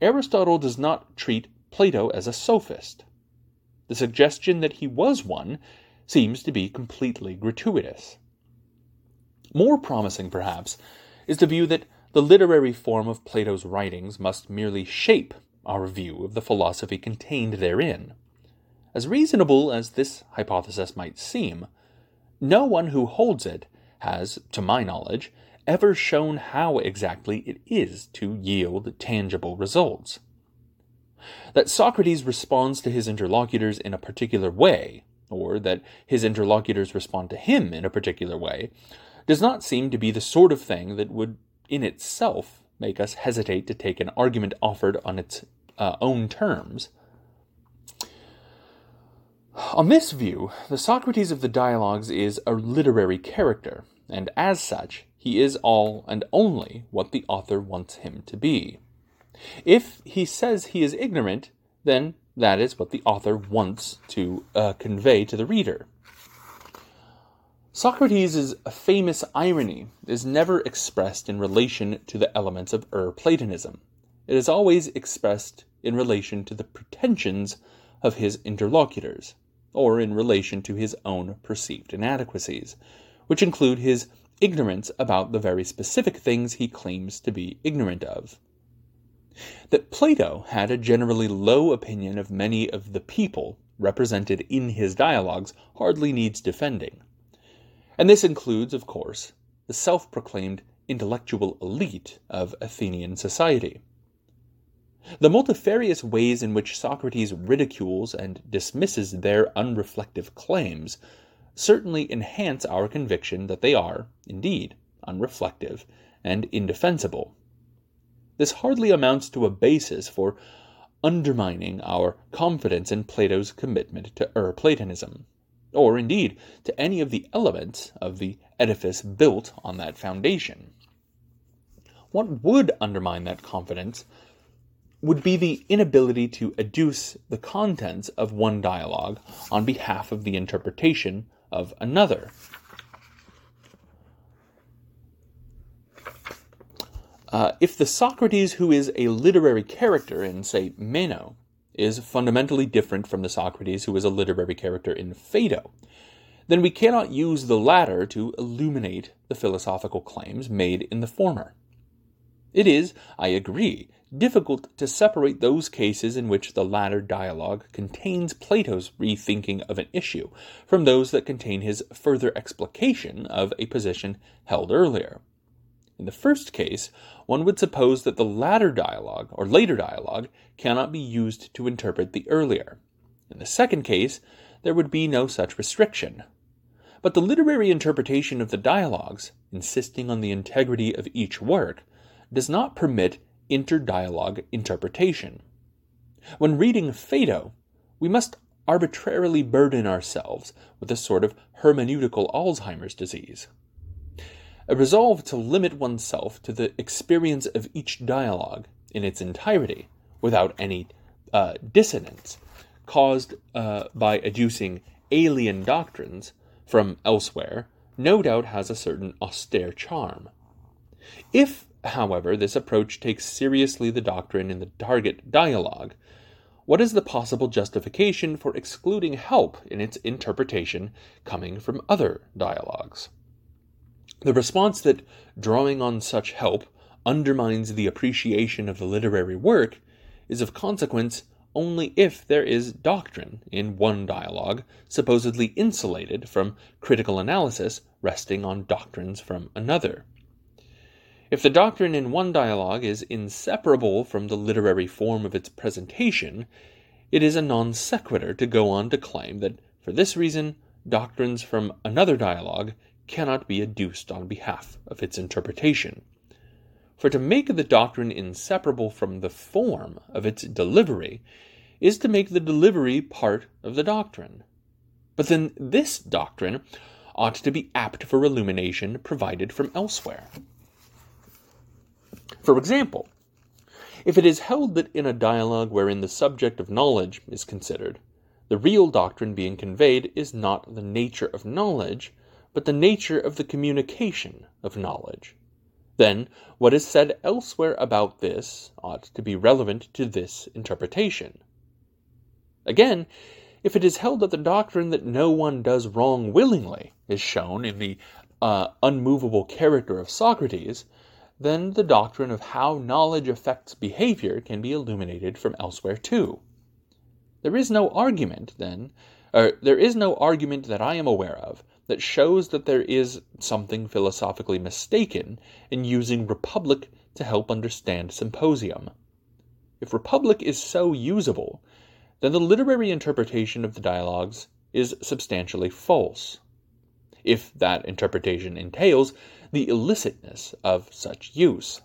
Aristotle does not treat Plato as a sophist. The suggestion that he was one seems to be completely gratuitous. More promising, perhaps, is the view that the literary form of Plato's writings must merely shape our view of the philosophy contained therein. As reasonable as this hypothesis might seem, no one who holds it has, to my knowledge, ever shown how exactly it is to yield tangible results. That Socrates responds to his interlocutors in a particular way, or that his interlocutors respond to him in a particular way, does not seem to be the sort of thing that would, in itself, make us hesitate to take an argument offered on its uh, own terms. On this view, the Socrates of the dialogues is a literary character, and as such, he is all and only what the author wants him to be. If he says he is ignorant, then that is what the author wants to uh, convey to the reader. Socrates' famous irony is never expressed in relation to the elements of Ur Platonism. It is always expressed in relation to the pretensions of his interlocutors, or in relation to his own perceived inadequacies, which include his ignorance about the very specific things he claims to be ignorant of. That Plato had a generally low opinion of many of the people represented in his dialogues hardly needs defending. And this includes, of course, the self proclaimed intellectual elite of Athenian society. The multifarious ways in which Socrates ridicules and dismisses their unreflective claims certainly enhance our conviction that they are, indeed, unreflective and indefensible. This hardly amounts to a basis for undermining our confidence in Plato's commitment to Ur Platonism, or indeed to any of the elements of the edifice built on that foundation. What would undermine that confidence would be the inability to adduce the contents of one dialogue on behalf of the interpretation of another. Uh, if the Socrates who is a literary character in, say, Meno, is fundamentally different from the Socrates who is a literary character in Phaedo, then we cannot use the latter to illuminate the philosophical claims made in the former. It is, I agree, difficult to separate those cases in which the latter dialogue contains Plato's rethinking of an issue from those that contain his further explication of a position held earlier. In the first case, one would suppose that the latter dialogue, or later dialogue, cannot be used to interpret the earlier. In the second case, there would be no such restriction. But the literary interpretation of the dialogues, insisting on the integrity of each work, does not permit interdialogue interpretation. When reading Phaedo, we must arbitrarily burden ourselves with a sort of hermeneutical Alzheimer's disease. A resolve to limit oneself to the experience of each dialogue in its entirety without any uh, dissonance caused uh, by adducing alien doctrines from elsewhere no doubt has a certain austere charm. If However, this approach takes seriously the doctrine in the target dialogue. What is the possible justification for excluding help in its interpretation coming from other dialogues? The response that drawing on such help undermines the appreciation of the literary work is of consequence only if there is doctrine in one dialogue supposedly insulated from critical analysis resting on doctrines from another. If the doctrine in one dialogue is inseparable from the literary form of its presentation, it is a non sequitur to go on to claim that, for this reason, doctrines from another dialogue cannot be adduced on behalf of its interpretation. For to make the doctrine inseparable from the form of its delivery is to make the delivery part of the doctrine. But then this doctrine ought to be apt for illumination provided from elsewhere. For example, if it is held that in a dialogue wherein the subject of knowledge is considered, the real doctrine being conveyed is not the nature of knowledge, but the nature of the communication of knowledge. Then what is said elsewhere about this ought to be relevant to this interpretation. Again, if it is held that the doctrine that no one does wrong willingly is shown in the uh, unmovable character of Socrates, then the doctrine of how knowledge affects behavior can be illuminated from elsewhere too. There is no argument, then, or there is no argument that I am aware of that shows that there is something philosophically mistaken in using republic to help understand symposium. If republic is so usable, then the literary interpretation of the dialogues is substantially false. If that interpretation entails the illicitness of such use.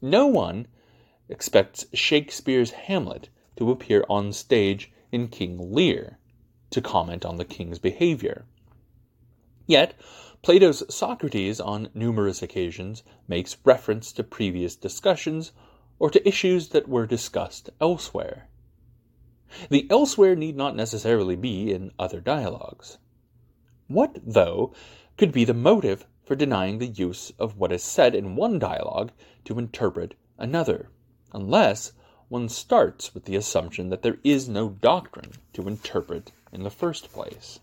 No one expects Shakespeare's Hamlet to appear on stage in King Lear to comment on the king's behavior. Yet, Plato's Socrates on numerous occasions makes reference to previous discussions or to issues that were discussed elsewhere. The elsewhere need not necessarily be in other dialogues. What, though, could be the motive for denying the use of what is said in one dialogue to interpret another, unless one starts with the assumption that there is no doctrine to interpret in the first place.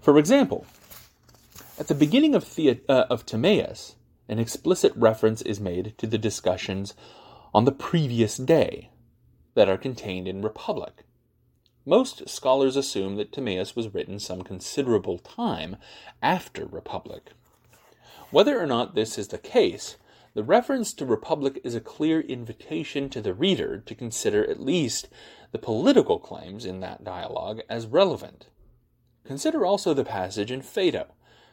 For example, at the beginning of, the, uh, of Timaeus, an explicit reference is made to the discussions on the previous day that are contained in Republic. Most scholars assume that Timaeus was written some considerable time after Republic. Whether or not this is the case the reference to republic is a clear invitation to the reader to consider at least the political claims in that dialogue as relevant. Consider also the passage in Phaedo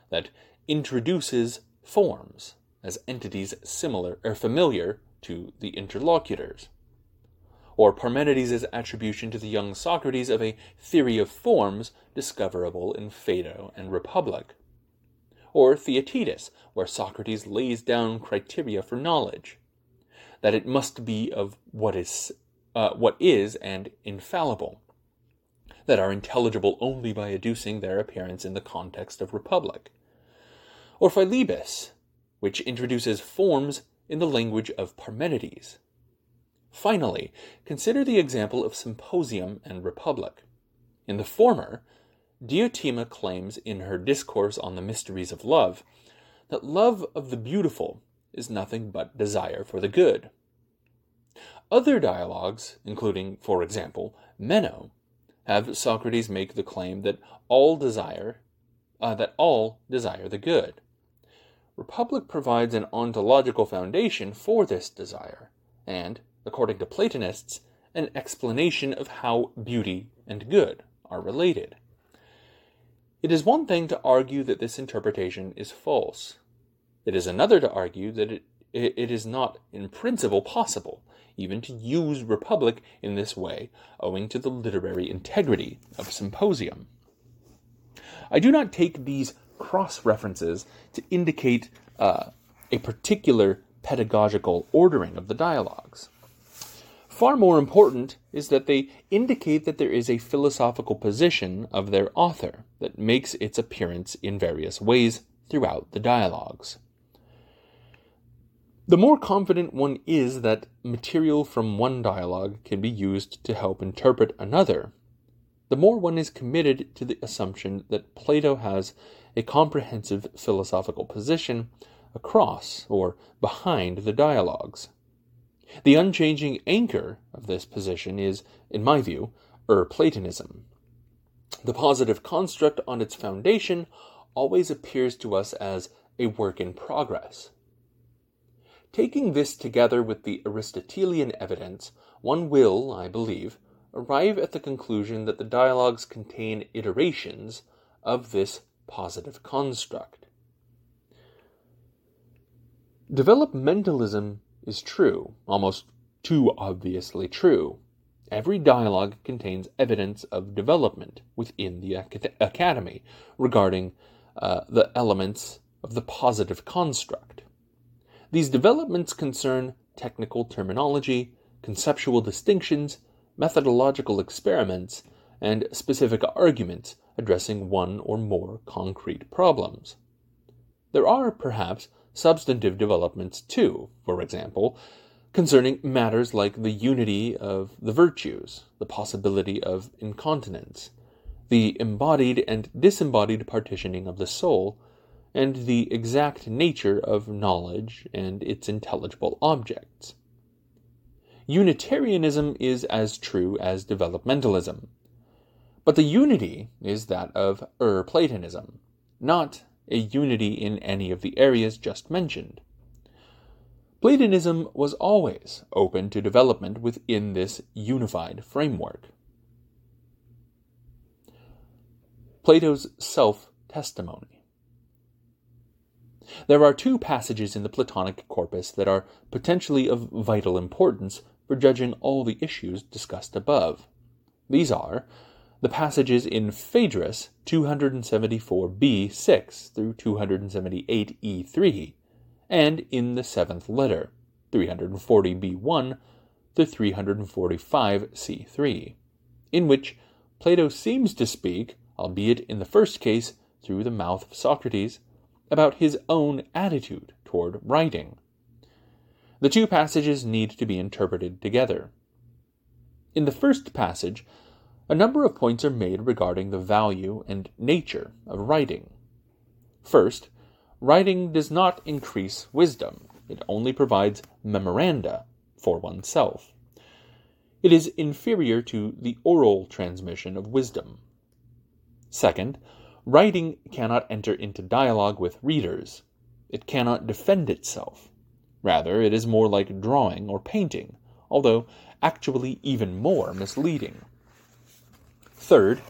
that introduces forms as entities similar or familiar to the interlocutors, or Parmenides' attribution to the young Socrates of a theory of forms discoverable in Phaedo and Republic or Theaetetus, where Socrates lays down criteria for knowledge, that it must be of what is, uh, what is and infallible, that are intelligible only by adducing their appearance in the context of republic, or Philebus, which introduces forms in the language of Parmenides. Finally, consider the example of symposium and republic. In the former, Diotima claims in her discourse on the mysteries of love that love of the beautiful is nothing but desire for the good. Other dialogues, including, for example, Meno, have Socrates make the claim that all desire uh, that all desire the good. Republic provides an ontological foundation for this desire, and, according to Platonists, an explanation of how beauty and good are related. It is one thing to argue that this interpretation is false. It is another to argue that it, it is not in principle possible even to use republic in this way owing to the literary integrity of symposium. I do not take these cross references to indicate uh, a particular pedagogical ordering of the dialogues. Far more important is that they indicate that there is a philosophical position of their author that makes its appearance in various ways throughout the dialogues. The more confident one is that material from one dialogue can be used to help interpret another, the more one is committed to the assumption that Plato has a comprehensive philosophical position across or behind the dialogues. The unchanging anchor of this position is, in my view, Ur-Platonism. The positive construct on its foundation always appears to us as a work in progress. Taking this together with the Aristotelian evidence, one will, I believe, arrive at the conclusion that the dialogues contain iterations of this positive construct. Developmentalism is true, almost too obviously true. Every dialogue contains evidence of development within the academy regarding uh, the elements of the positive construct. These developments concern technical terminology, conceptual distinctions, methodological experiments, and specific arguments addressing one or more concrete problems. There are, perhaps, substantive developments too, for example, concerning matters like the unity of the virtues, the possibility of incontinence, the embodied and disembodied partitioning of the soul, and the exact nature of knowledge and its intelligible objects. Unitarianism is as true as developmentalism, but the unity is that of Ur Platonism, not a unity in any of the areas just mentioned. Platonism was always open to development within this unified framework. Plato's self testimony. There are two passages in the Platonic corpus that are potentially of vital importance for judging all the issues discussed above. These are the passages in Phaedrus 274b 6 through 278e 3, and in the seventh letter 340b 1 to 345c 3, in which Plato seems to speak, albeit in the first case through the mouth of Socrates, about his own attitude toward writing. The two passages need to be interpreted together. In the first passage, a number of points are made regarding the value and nature of writing. First, writing does not increase wisdom, it only provides memoranda for oneself. It is inferior to the oral transmission of wisdom. Second, writing cannot enter into dialogue with readers. It cannot defend itself. Rather, it is more like drawing or painting, although actually even more misleading. Third,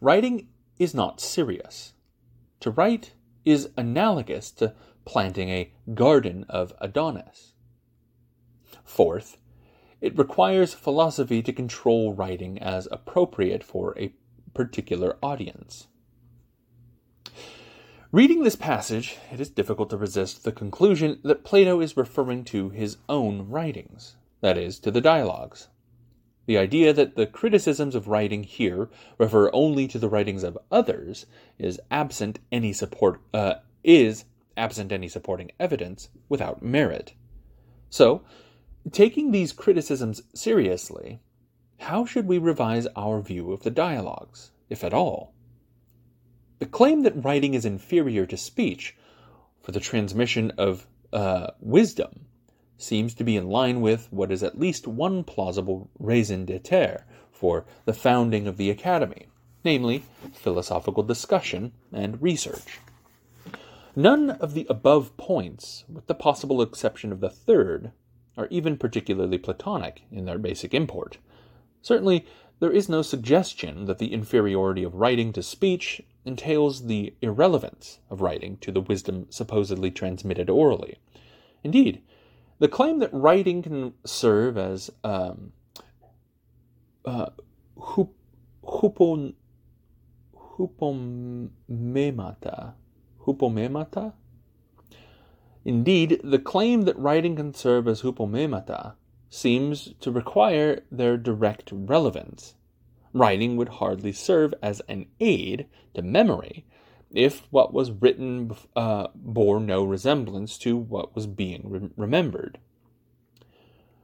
writing is not serious. To write is analogous to planting a garden of Adonis. Fourth, it requires philosophy to control writing as appropriate for a particular audience. Reading this passage, it is difficult to resist the conclusion that Plato is referring to his own writings, that is, to the dialogues. The idea that the criticisms of writing here refer only to the writings of others is absent any support uh, is absent any supporting evidence without merit. So, taking these criticisms seriously, how should we revise our view of the dialogues, if at all? The claim that writing is inferior to speech for the transmission of uh, wisdom seems to be in line with what is at least one plausible raison d'etre for the founding of the Academy, namely philosophical discussion and research. None of the above points, with the possible exception of the third, are even particularly Platonic in their basic import. Certainly, there is no suggestion that the inferiority of writing to speech entails the irrelevance of writing to the wisdom supposedly transmitted orally. Indeed, the claim that writing can serve as um, uh, hup, hupomemata, hupomemata? Indeed, the claim that writing can serve as hupomemata seems to require their direct relevance. Writing would hardly serve as an aid to memory if what was written uh, bore no resemblance to what was being re- remembered.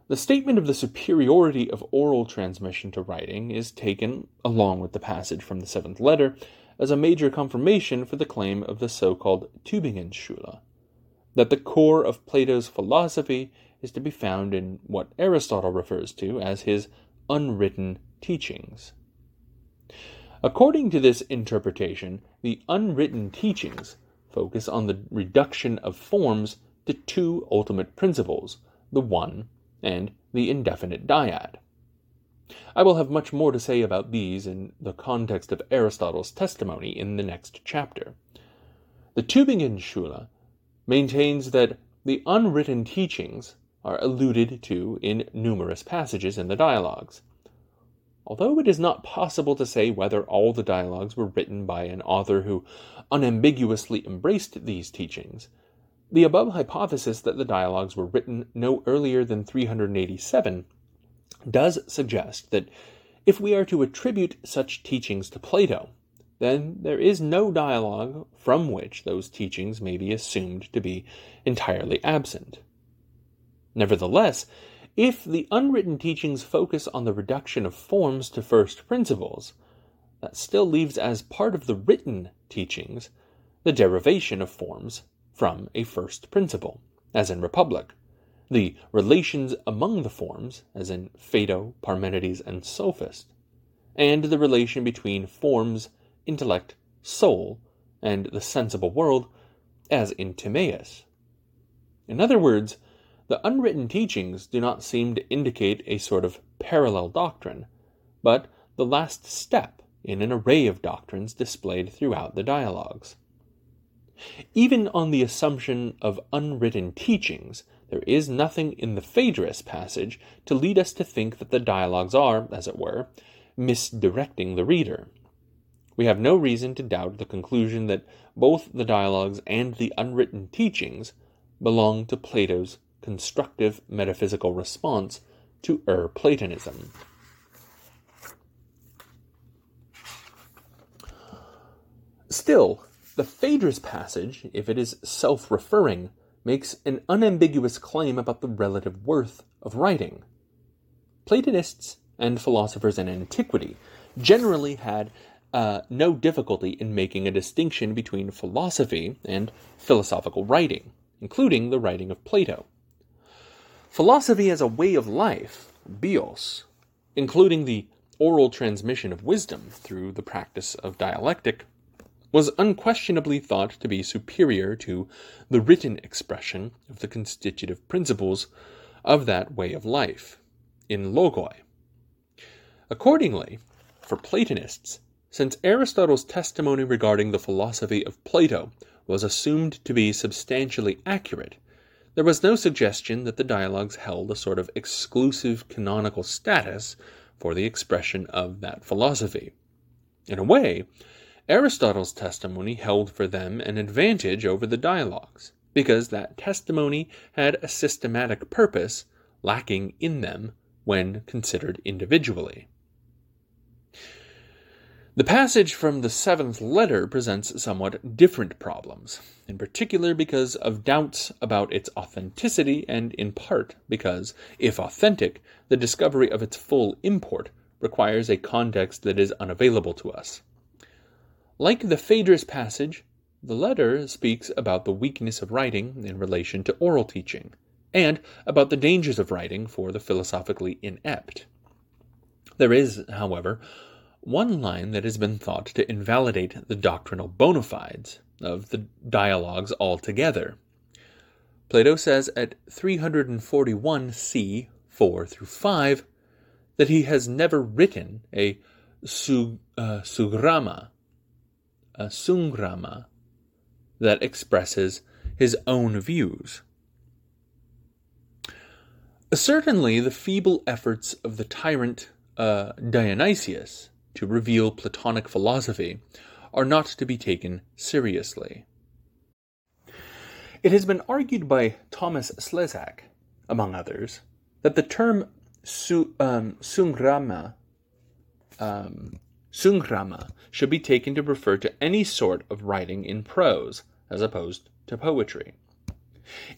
The statement of the superiority of oral transmission to writing is taken, along with the passage from the seventh letter, as a major confirmation for the claim of the so called Tübingen Schule, that the core of Plato's philosophy is to be found in what Aristotle refers to as his unwritten teachings. According to this interpretation, the unwritten teachings focus on the reduction of forms to two ultimate principles, the one and the indefinite dyad. I will have much more to say about these in the context of Aristotle's testimony in the next chapter. The Tübingen Schule maintains that the unwritten teachings are alluded to in numerous passages in the dialogues. Although it is not possible to say whether all the dialogues were written by an author who unambiguously embraced these teachings, the above hypothesis that the dialogues were written no earlier than 387 does suggest that if we are to attribute such teachings to Plato, then there is no dialogue from which those teachings may be assumed to be entirely absent. Nevertheless, if the unwritten teachings focus on the reduction of forms to first principles, that still leaves as part of the written teachings the derivation of forms from a first principle, as in Republic, the relations among the forms, as in Phaedo, Parmenides, and Sophist, and the relation between forms, intellect, soul, and the sensible world, as in Timaeus. In other words, the unwritten teachings do not seem to indicate a sort of parallel doctrine, but the last step in an array of doctrines displayed throughout the dialogues. Even on the assumption of unwritten teachings, there is nothing in the Phaedrus passage to lead us to think that the dialogues are, as it were, misdirecting the reader. We have no reason to doubt the conclusion that both the dialogues and the unwritten teachings belong to Plato's constructive metaphysical response to Ur Platonism. Still, the Phaedrus passage, if it is self referring, makes an unambiguous claim about the relative worth of writing. Platonists and philosophers in antiquity generally had uh, no difficulty in making a distinction between philosophy and philosophical writing, including the writing of Plato. Philosophy as a way of life, bios, including the oral transmission of wisdom through the practice of dialectic, was unquestionably thought to be superior to the written expression of the constitutive principles of that way of life, in logoi. Accordingly, for Platonists, since Aristotle's testimony regarding the philosophy of Plato was assumed to be substantially accurate, there was no suggestion that the dialogues held a sort of exclusive canonical status for the expression of that philosophy. In a way, Aristotle's testimony held for them an advantage over the dialogues, because that testimony had a systematic purpose lacking in them when considered individually. The passage from the seventh letter presents somewhat different problems, in particular because of doubts about its authenticity, and in part because, if authentic, the discovery of its full import requires a context that is unavailable to us. Like the Phaedrus passage, the letter speaks about the weakness of writing in relation to oral teaching, and about the dangers of writing for the philosophically inept. There is, however, one line that has been thought to invalidate the doctrinal bona fides of the dialogues altogether. Plato says at 341 c 4 through 5 that he has never written a uh, sugrama, a sungrama, that expresses his own views. Certainly, the feeble efforts of the tyrant uh, Dionysius to reveal Platonic philosophy are not to be taken seriously. It has been argued by Thomas Szlezák, among others, that the term su, um, sungrama, um, sungrama should be taken to refer to any sort of writing in prose, as opposed to poetry.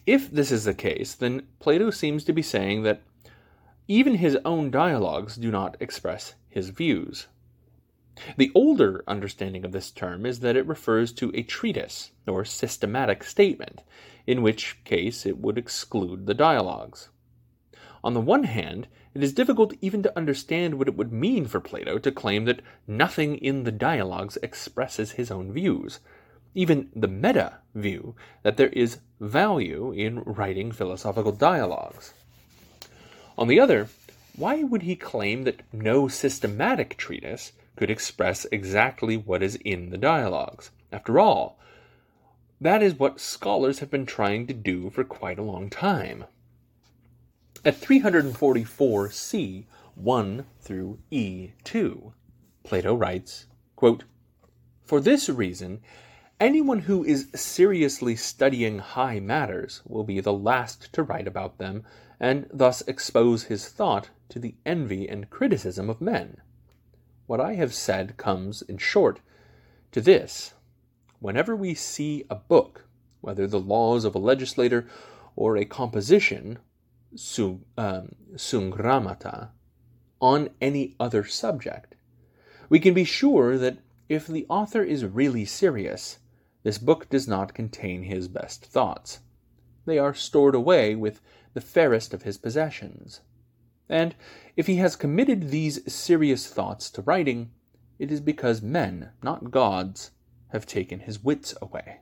If this is the case, then Plato seems to be saying that even his own dialogues do not express his views. The older understanding of this term is that it refers to a treatise or systematic statement, in which case it would exclude the dialogues. On the one hand, it is difficult even to understand what it would mean for Plato to claim that nothing in the dialogues expresses his own views, even the meta view that there is value in writing philosophical dialogues. On the other, why would he claim that no systematic treatise could express exactly what is in the dialogues. After all, that is what scholars have been trying to do for quite a long time. At 344 c 1 through e 2, Plato writes, quote, For this reason, anyone who is seriously studying high matters will be the last to write about them, and thus expose his thought to the envy and criticism of men. What I have said comes, in short, to this whenever we see a book, whether the laws of a legislator or a composition, um, sungramata, on any other subject, we can be sure that if the author is really serious, this book does not contain his best thoughts. They are stored away with the fairest of his possessions. And if he has committed these serious thoughts to writing, it is because men, not gods, have taken his wits away.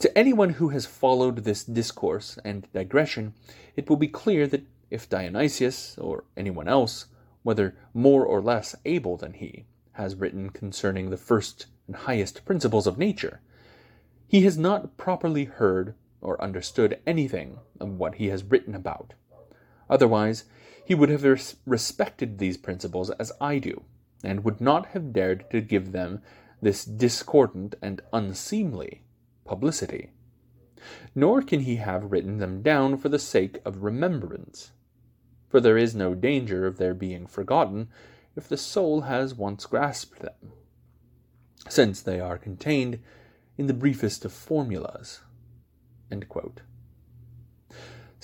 To anyone who has followed this discourse and digression, it will be clear that if Dionysius, or anyone else, whether more or less able than he, has written concerning the first and highest principles of nature, he has not properly heard or understood anything of what he has written about. Otherwise, he would have res- respected these principles as I do, and would not have dared to give them this discordant and unseemly publicity. Nor can he have written them down for the sake of remembrance, for there is no danger of their being forgotten if the soul has once grasped them, since they are contained in the briefest of formulas.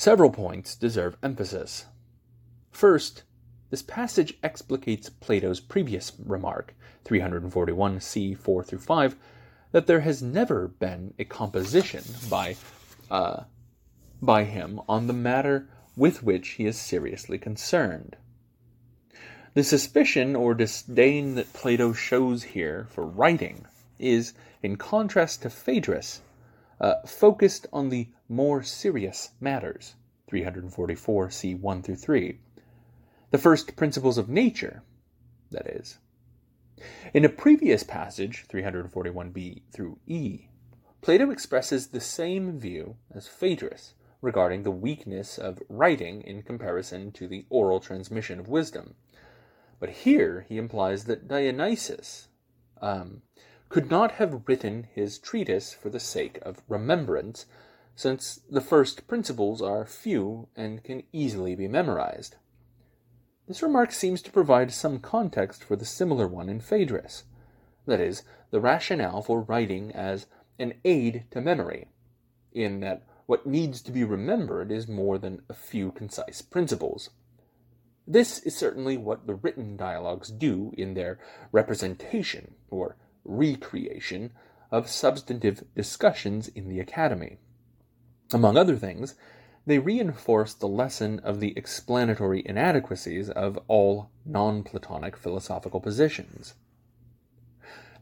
Several points deserve emphasis. First, this passage explicates Plato's previous remark, 341 c 4 through 5, that there has never been a composition by, uh, by him on the matter with which he is seriously concerned. The suspicion or disdain that Plato shows here for writing is, in contrast to Phaedrus, uh, focused on the more serious matters. 344 c 1 through 3. The first principles of nature, that is. In a previous passage, 341b through e, Plato expresses the same view as Phaedrus regarding the weakness of writing in comparison to the oral transmission of wisdom. But here he implies that Dionysius um, could not have written his treatise for the sake of remembrance, since the first principles are few and can easily be memorized. This remark seems to provide some context for the similar one in Phaedrus, that is, the rationale for writing as an aid to memory, in that what needs to be remembered is more than a few concise principles. This is certainly what the written dialogues do in their representation, or recreation, of substantive discussions in the Academy. Among other things, they reinforce the lesson of the explanatory inadequacies of all non Platonic philosophical positions.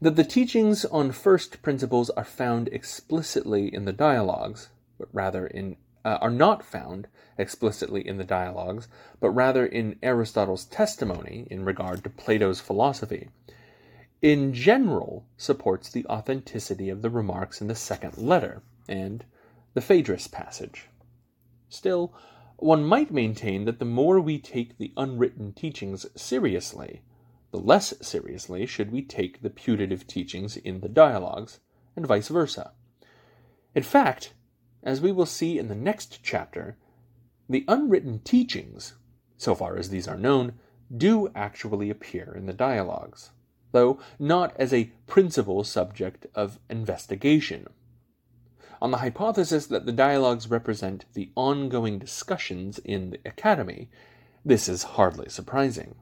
That the teachings on first principles are found explicitly in the dialogues, but rather in uh, are not found explicitly in the dialogues, but rather in Aristotle's testimony in regard to Plato's philosophy, in general supports the authenticity of the remarks in the second letter and the Phaedrus passage. Still, one might maintain that the more we take the unwritten teachings seriously, the less seriously should we take the putative teachings in the dialogues, and vice versa. In fact, as we will see in the next chapter, the unwritten teachings, so far as these are known, do actually appear in the dialogues, though not as a principal subject of investigation. On the hypothesis that the dialogues represent the ongoing discussions in the Academy, this is hardly surprising.